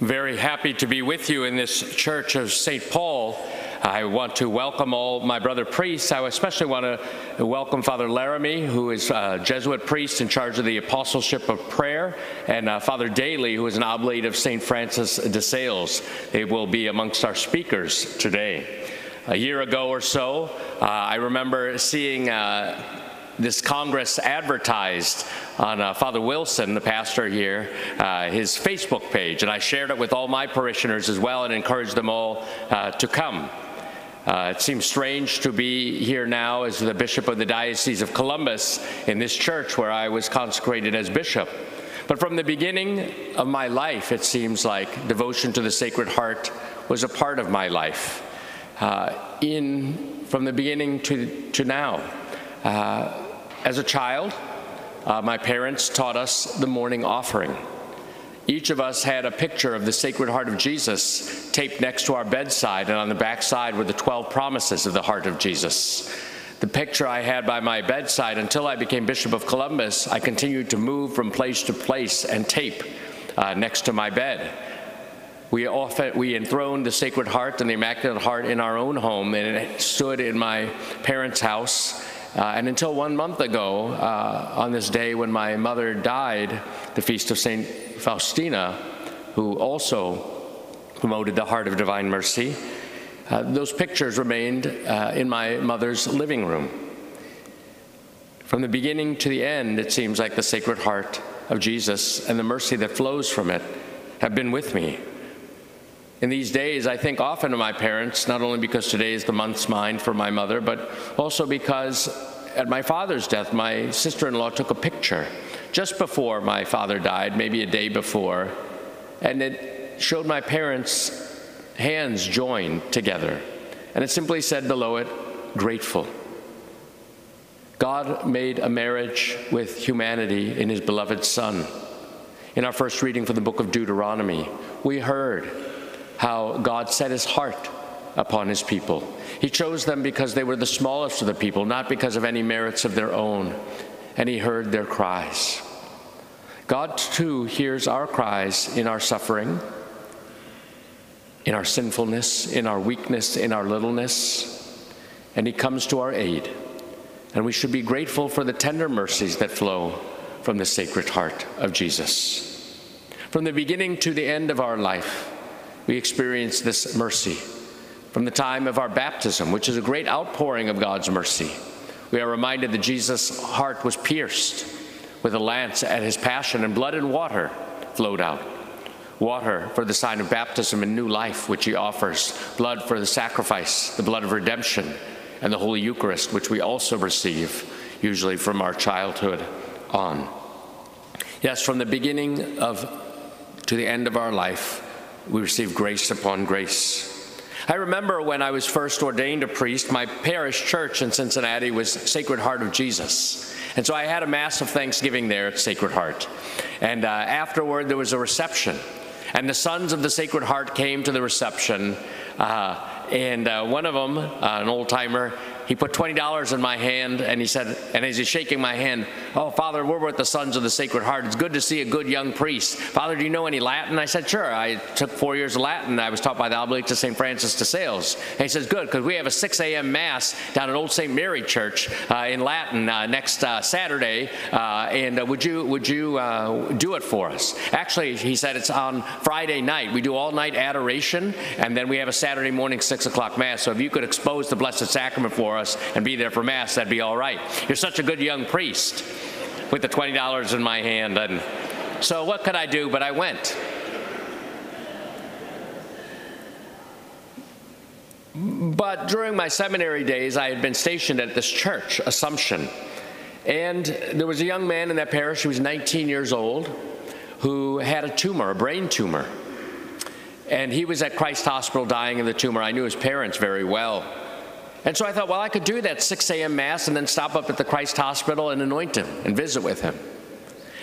very happy to be with you in this church of St. Paul. I want to welcome all my brother priests. I especially want to welcome Father Laramie, who is a Jesuit priest in charge of the Apostleship of Prayer, and uh, Father Daly, who is an oblate of St. Francis de Sales. They will be amongst our speakers today. A year ago or so, uh, I remember seeing uh, this Congress advertised on uh, Father Wilson, the pastor here, uh, his Facebook page, and I shared it with all my parishioners as well and encouraged them all uh, to come. Uh, it seems strange to be here now as the bishop of the Diocese of Columbus in this church where I was consecrated as bishop. But from the beginning of my life, it seems like devotion to the Sacred Heart was a part of my life. Uh, in from the beginning to, to now. Uh, as a child, uh, my parents taught us the morning offering. Each of us had a picture of the Sacred Heart of Jesus taped next to our bedside, and on the back side were the 12 promises of the Heart of Jesus. The picture I had by my bedside until I became Bishop of Columbus, I continued to move from place to place and tape uh, next to my bed. We often we enthroned the Sacred Heart and the Immaculate Heart in our own home, and it stood in my parents' house. Uh, and until one month ago, uh, on this day when my mother died, the feast of St. Faustina, who also promoted the heart of divine mercy, uh, those pictures remained uh, in my mother's living room. From the beginning to the end, it seems like the Sacred Heart of Jesus and the mercy that flows from it have been with me. In these days, I think often of my parents, not only because today is the month's mind for my mother, but also because at my father's death, my sister in law took a picture just before my father died, maybe a day before, and it showed my parents' hands joined together. And it simply said below it, grateful. God made a marriage with humanity in his beloved Son. In our first reading from the book of Deuteronomy, we heard how God set his heart upon his people. He chose them because they were the smallest of the people, not because of any merits of their own. And he heard their cries. God, too, hears our cries in our suffering, in our sinfulness, in our weakness, in our littleness, and He comes to our aid. And we should be grateful for the tender mercies that flow from the Sacred Heart of Jesus. From the beginning to the end of our life, we experience this mercy. From the time of our baptism, which is a great outpouring of God's mercy, we are reminded that Jesus' heart was pierced with a lance at his passion, and blood and water flowed out. Water for the sign of baptism and new life, which he offers, blood for the sacrifice, the blood of redemption, and the Holy Eucharist, which we also receive, usually from our childhood on. Yes, from the beginning of to the end of our life, we receive grace upon grace. I remember when I was first ordained a priest, my parish church in Cincinnati was Sacred Heart of Jesus. And so I had a mass of Thanksgiving there at Sacred Heart. And uh, afterward, there was a reception. And the sons of the Sacred Heart came to the reception. Uh, and uh, one of them, uh, an old timer, he put $20 in my hand and he said, and as he's shaking my hand, Oh, Father, we're with the Sons of the Sacred Heart. It's good to see a good young priest. Father, do you know any Latin? I said, Sure. I took four years of Latin. I was taught by the Oblates of St. Francis de Sales. And he says, Good, because we have a 6 a.m. Mass down at Old St. Mary Church uh, in Latin uh, next uh, Saturday. Uh, and uh, would you, would you uh, do it for us? Actually, he said, It's on Friday night. We do all night adoration, and then we have a Saturday morning 6 o'clock Mass. So if you could expose the Blessed Sacrament for us and be there for Mass, that'd be all right. You're such a good young priest with the $20 in my hand. And so what could I do? But I went. But during my seminary days, I had been stationed at this church, Assumption. And there was a young man in that parish, he was 19 years old, who had a tumor, a brain tumor. And he was at Christ Hospital dying of the tumor. I knew his parents very well. And so I thought, well, I could do that 6 a.m. Mass and then stop up at the Christ Hospital and anoint him and visit with him.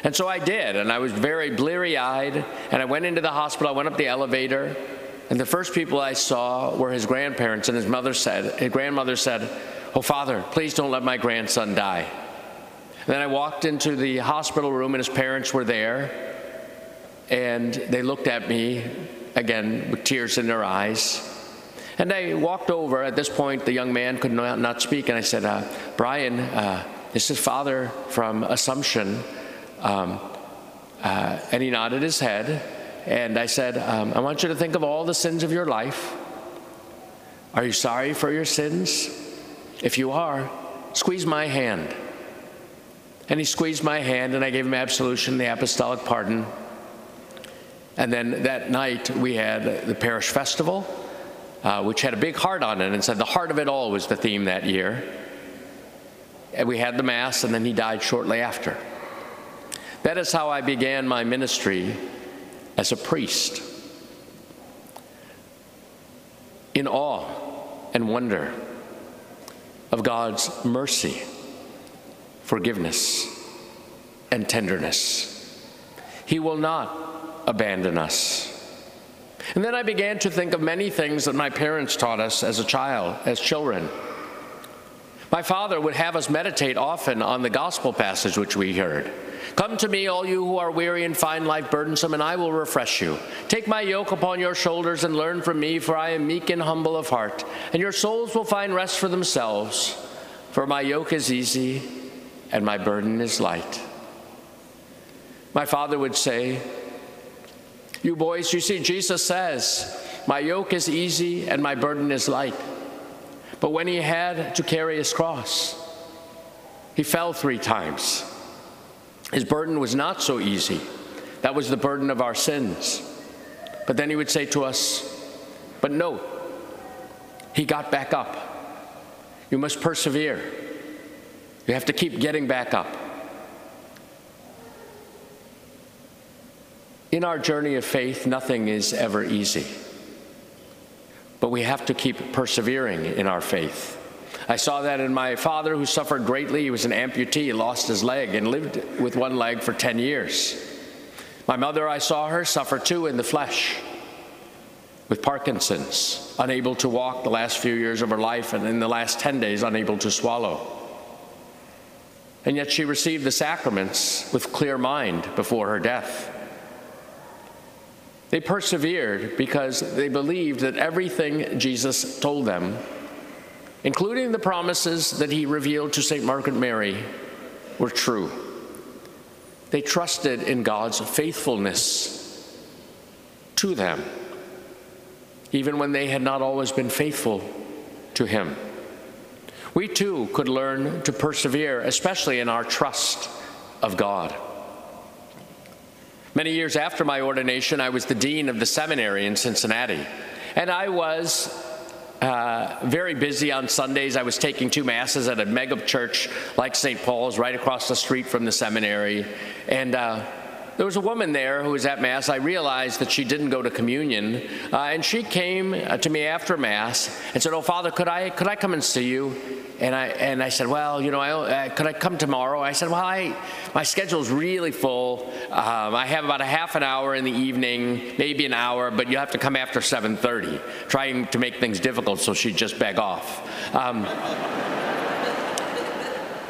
And so I did, and I was very bleary eyed. And I went into the hospital, I went up the elevator, and the first people I saw were his grandparents. And his mother said, his grandmother said, Oh, Father, please don't let my grandson die. And then I walked into the hospital room, and his parents were there. and they looked at me again with tears in their eyes. And I walked over. At this point, the young man could not, not speak, and I said, uh, Brian, uh, this is Father from Assumption. Um, uh, and he nodded his head, and I said, um, I want you to think of all the sins of your life. Are you sorry for your sins? If you are, squeeze my hand. And he squeezed my hand, and I gave him absolution, the apostolic pardon. And then that night, we had the parish festival, uh, which had a big heart on it, and said the heart of it all was the theme that year. And we had the Mass, and then he died shortly after. That is how I began my ministry as a priest. In awe and wonder of God's mercy, forgiveness, and tenderness. He will not abandon us. And then I began to think of many things that my parents taught us as a child, as children. My father would have us meditate often on the gospel passage which we heard. Come to me, all you who are weary and find life burdensome, and I will refresh you. Take my yoke upon your shoulders and learn from me, for I am meek and humble of heart, and your souls will find rest for themselves. For my yoke is easy and my burden is light. My father would say, You boys, you see, Jesus says, My yoke is easy and my burden is light. But when he had to carry his cross, he fell three times. His burden was not so easy. That was the burden of our sins. But then he would say to us, But no, he got back up. You must persevere. You have to keep getting back up. In our journey of faith, nothing is ever easy. But we have to keep persevering in our faith. I saw that in my father, who suffered greatly. He was an amputee, lost his leg, and lived with one leg for 10 years. My mother, I saw her suffer too in the flesh with Parkinson's, unable to walk the last few years of her life, and in the last 10 days, unable to swallow. And yet she received the sacraments with clear mind before her death. They persevered because they believed that everything Jesus told them including the promises that he revealed to St. Margaret Mary, were true. They trusted in God's faithfulness to them, even when they had not always been faithful to him. We too could learn to persevere, especially in our trust of God. Many years after my ordination, I was the dean of the seminary in Cincinnati, and I was uh, very busy on Sundays. I was taking two masses at a mega church like St. Paul's right across the street from the seminary. And uh, there was a woman there who was at Mass. I realized that she didn't go to communion. Uh, and she came uh, to me after Mass and said, Oh, Father, could I, could I come and see you? And I, and I said, well, you know, I, uh, could I come tomorrow? I said, well, I, my schedule's really full. Um, I have about a half an hour in the evening, maybe an hour, but you have to come after 7.30, trying to make things difficult so she'd just beg off. Um,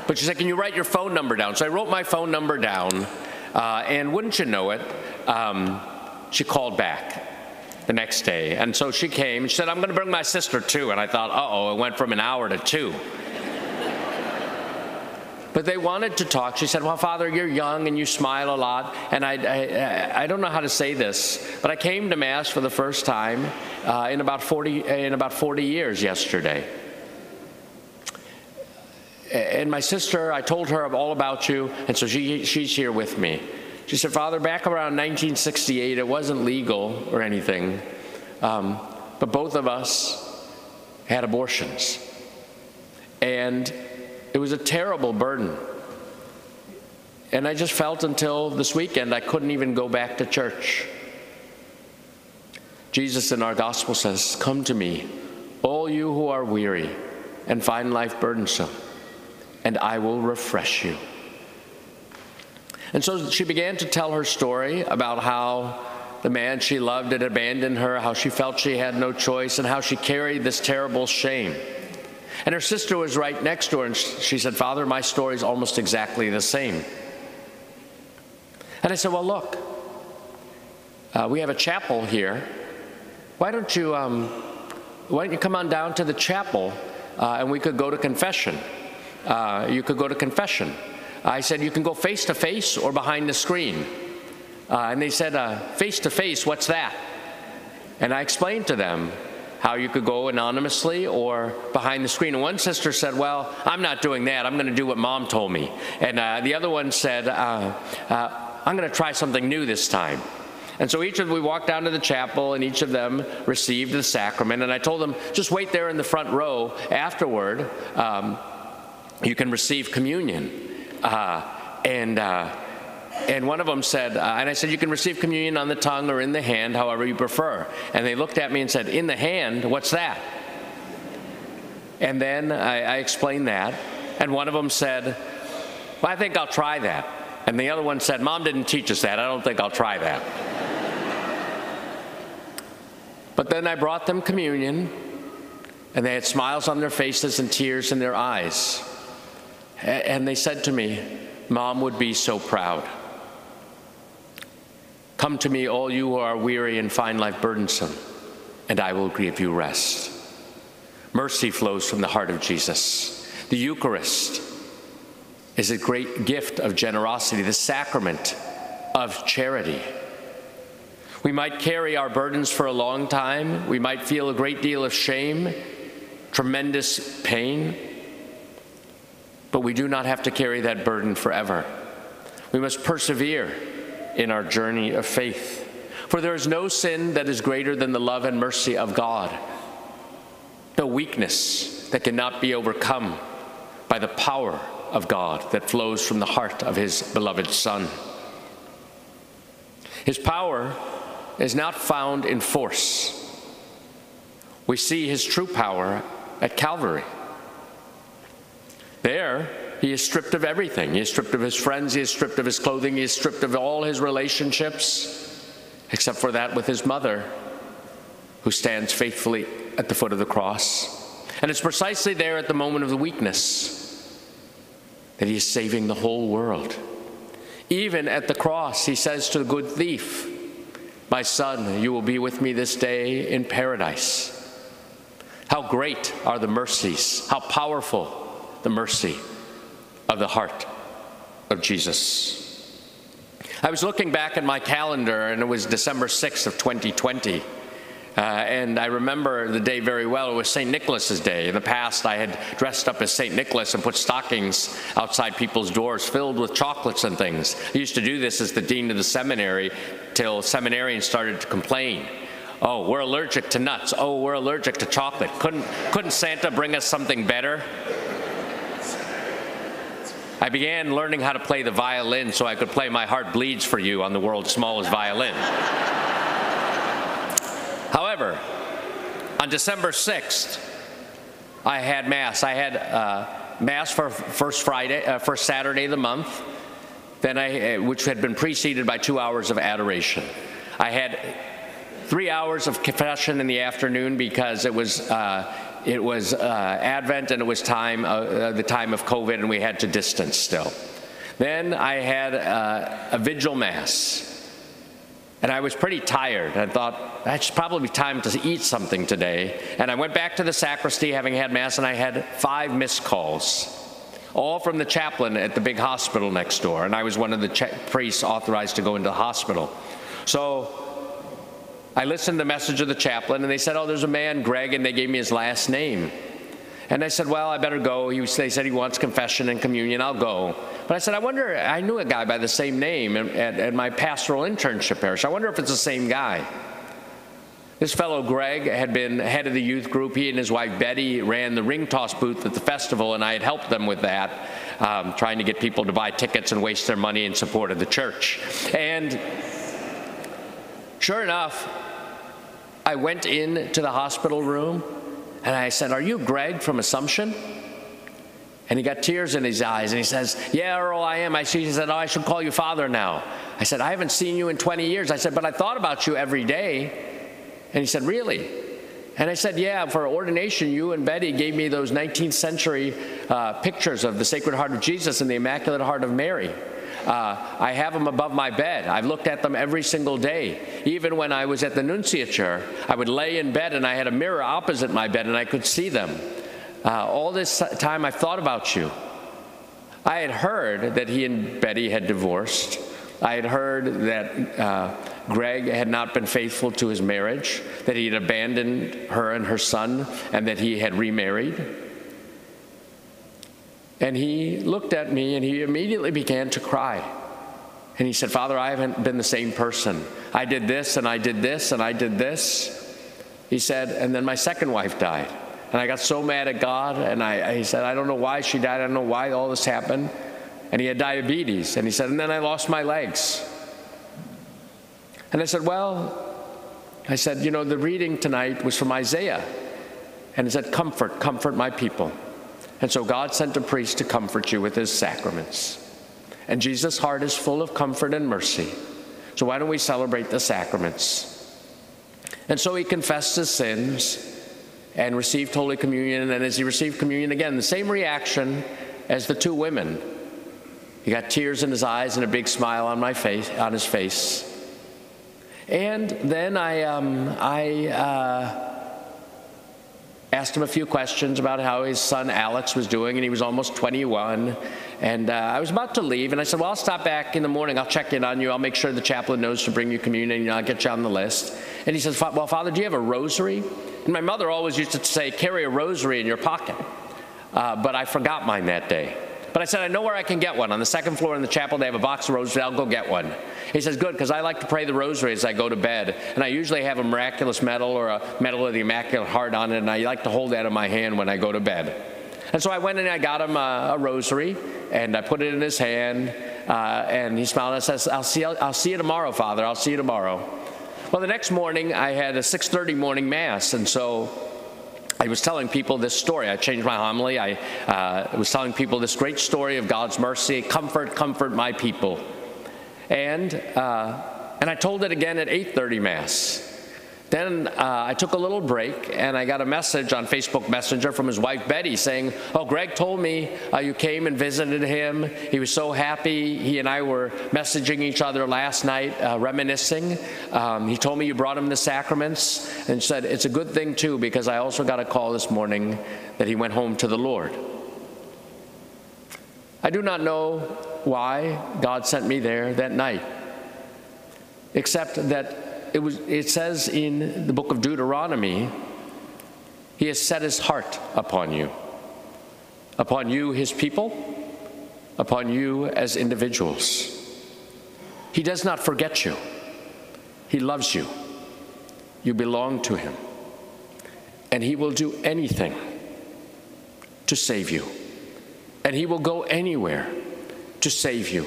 but she said, can you write your phone number down? So I wrote my phone number down, uh, and wouldn't you know it, um, she called back the next day. And so she came she said, I'm going to bring my sister too. And I thought, uh oh, it went from an hour to two. but they wanted to talk. She said, Well, Father, you're young and you smile a lot. And I, I, I don't know how to say this, but I came to Mass for the first time uh, in, about 40, in about 40 years yesterday. And my sister, I told her all about you, and so she, she's here with me. She said, Father, back around 1968, it wasn't legal or anything, um, but both of us had abortions. And it was a terrible burden. And I just felt until this weekend I couldn't even go back to church. Jesus in our gospel says, Come to me, all you who are weary and find life burdensome, and I will refresh you. And so she began to tell her story about how the man she loved had abandoned her, how she felt she had no choice, and how she carried this terrible shame. And her sister was right next to her, and she said, Father, my story is almost exactly the same. And I said, Well, look, uh, we have a chapel here. Why don't you, um, why don't you come on down to the chapel uh, and we could go to confession? Uh, you could go to confession. I said, You can go face to face or behind the screen. Uh, and they said, Face to face, what's that? And I explained to them how you could go anonymously or behind the screen. And one sister said, Well, I'm not doing that. I'm going to do what mom told me. And uh, the other one said, uh, uh, I'm going to try something new this time. And so each of we walked down to the chapel, and each of them received the sacrament. And I told them, just wait there in the front row. Afterward, um, you can receive communion. Uh, and uh, and one of them said, uh, and I said, you can receive communion on the tongue or in the hand, however you prefer. And they looked at me and said, in the hand, what's that? And then I, I explained that. And one of them said, well, I think I'll try that. And the other one said, Mom didn't teach us that. I don't think I'll try that. but then I brought them communion, and they had smiles on their faces and tears in their eyes. And they said to me, Mom would be so proud. Come to me, all you who are weary and find life burdensome, and I will give you rest. Mercy flows from the heart of Jesus. The Eucharist is a great gift of generosity, the sacrament of charity. We might carry our burdens for a long time. We might feel a great deal of shame, tremendous pain, but we do not have to carry that burden forever. We must persevere in our journey of faith. For there is no sin that is greater than the love and mercy of God, no weakness that cannot be overcome by the power of God that flows from the heart of His beloved Son. His power is not found in force. We see His true power at Calvary. There, he is stripped of everything. He is stripped of his friends, he is stripped of his clothing, he is stripped of all his relationships, except for that with his mother, who stands faithfully at the foot of the cross. And it's precisely there at the moment of the weakness that he is saving the whole world. Even at the cross, he says to the good thief, My son, you will be with me this day in paradise. How great are the mercies, how powerful the mercy of the heart of Jesus. I was looking back at my calendar, and it was December 6th of 2020. Uh, and I remember the day very well. It was St. Nicholas's Day. In the past, I had dressed up as St. Nicholas and put stockings outside people's doors filled with chocolates and things. I used to do this as the dean of the seminary till seminarians started to complain. Oh, we're allergic to nuts. Oh, we're allergic to chocolate. Couldn't, couldn't Santa bring us something better? I began learning how to play the violin so I could play My Heart Bleeds for You on the world's smallest violin. However, on December 6th, I had Mass. I had uh, Mass for first Friday, uh, first Saturday of the month, then I, uh, which had been preceded by two hours of adoration. I had three hours of confession in the afternoon because it was uh, it was uh, Advent and it was time, uh, uh, the time of COVID, and we had to distance still. Then I had a vigil mass. And I was pretty tired. I thought, it's probably time to eat something today. And I went back to the sacristy having had Mass, and I had five missed calls, all from the chaplain at the big hospital next door. And I was one of the priests authorized to go into the hospital. So I listened to the message of the chaplain, and they said, Oh, there's a man, Greg, and they gave me his last name. And I said, Well, I better go. He was, they said he wants confession and communion. I'll go. But I said, I wonder, I knew a guy by the same name at, at my pastoral internship parish. I wonder if it's the same guy. This fellow, Greg, had been head of the youth group. He and his wife, Betty, ran the ring toss booth at the festival, and I had helped them with that, um, trying to get people to buy tickets and waste their money in support of the church. And sure enough, I went in to the hospital room and I said, Are you Greg from Assumption? And he got tears in his eyes and he says, Yeah, Earl, I am. I see. He said, Oh, I should call you father now. I said, I haven't seen you in 20 years. I said, But I thought about you every day. And he said, Really? And I said, Yeah, for ordination, you and Betty gave me those 19th century uh, pictures of the Sacred Heart of Jesus and the Immaculate Heart of Mary. Uh, I have them above my bed. I've looked at them every single day. Even when I was at the nunciature, I would lay in bed and I had a mirror opposite my bed and I could see them. Uh, all this time I've thought about you. I had heard that he and Betty had divorced. I had heard that uh, Greg had not been faithful to his marriage, that he had abandoned her and her son, and that he had remarried. And he looked at me and he immediately began to cry. And he said, Father, I haven't been the same person. I did this and I did this and I did this. He said, and then my second wife died. And I got so mad at God, and I, he said, I don't know why she died. I don't know why all this happened. And he had diabetes. And he said, and then I lost my legs. And I said, Well, I said, you know, the reading tonight was from Isaiah. And it said, Comfort, comfort my people. And so God sent a priest to comfort you with his sacraments. And Jesus' heart is full of comfort and mercy. So why don't we celebrate the sacraments? And so he confessed his sins and received Holy Communion. And as he received communion again, the same reaction as the two women. He got tears in his eyes and a big smile on my face, on his face. And then I, um, I uh, asked him a few questions about how his son Alex was doing, and he was almost 21. And uh, I was about to leave, and I said, Well, I'll stop back in the morning. I'll check in on you. I'll make sure the chaplain knows to bring you communion, and I'll get you on the list. And he says, Well, Father, do you have a rosary? And my mother always used to say, Carry a rosary in your pocket. Uh, but I forgot mine that day. But I said, I know where I can get one. On the second floor in the chapel, they have a box of rosaries. I'll go get one. He says, Good, because I like to pray the rosary as I go to bed. And I usually have a miraculous medal or a medal of the Immaculate Heart on it, and I like to hold that in my hand when I go to bed. And so I went and I got him a, a rosary, and I put it in his hand, uh, and he smiled and says, I'll see, I'll see you tomorrow, Father. I'll see you tomorrow. Well, the next morning I had a 6:30 morning mass, and so I was telling people this story. I changed my homily. I uh, was telling people this great story of God's mercy. Comfort, comfort my people. And uh, and I told it again at 8:30 mass. Then uh, I took a little break and I got a message on Facebook Messenger from his wife Betty saying, Oh, Greg told me uh, you came and visited him. He was so happy. He and I were messaging each other last night, uh, reminiscing. Um, he told me you brought him the sacraments and said, It's a good thing too because I also got a call this morning that he went home to the Lord. I do not know why God sent me there that night, except that it, was, it says in the book of Deuteronomy, He has set His heart upon you, upon you, His people, upon you as individuals. He does not forget you, He loves you. You belong to Him. And He will do anything to save you. And He will go anywhere to save you.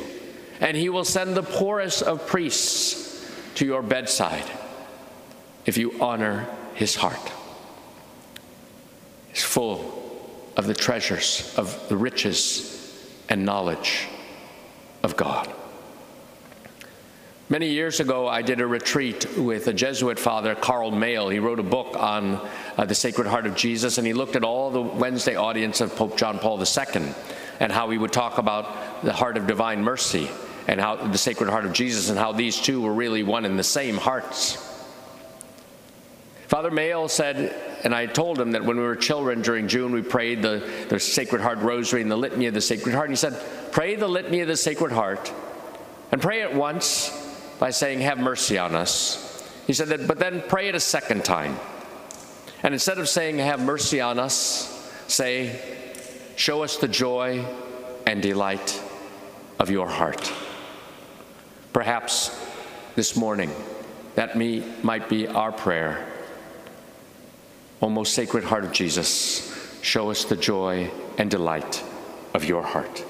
And He will send the poorest of priests to your bedside if you honor his heart. He's full of the treasures, of the riches and knowledge of God. Many years ago, I did a retreat with a Jesuit father, Carl Moell. He wrote a book on uh, the Sacred Heart of Jesus, and he looked at all the Wednesday audience of Pope John Paul II and how he would talk about the heart of divine mercy and how the Sacred Heart of Jesus and how these two were really one and the same hearts. Father Moell said, and I told him that when we were children during June, we prayed the, the Sacred Heart Rosary and the Litany of the Sacred Heart. And he said, Pray the Litany of the Sacred Heart and pray it once by saying, Have mercy on us. He said that, but then pray it a second time. And instead of saying, Have mercy on us, say, Show us the joy and delight of your heart. Perhaps this morning, that me, might be our prayer. O most sacred heart of Jesus, show us the joy and delight of your heart.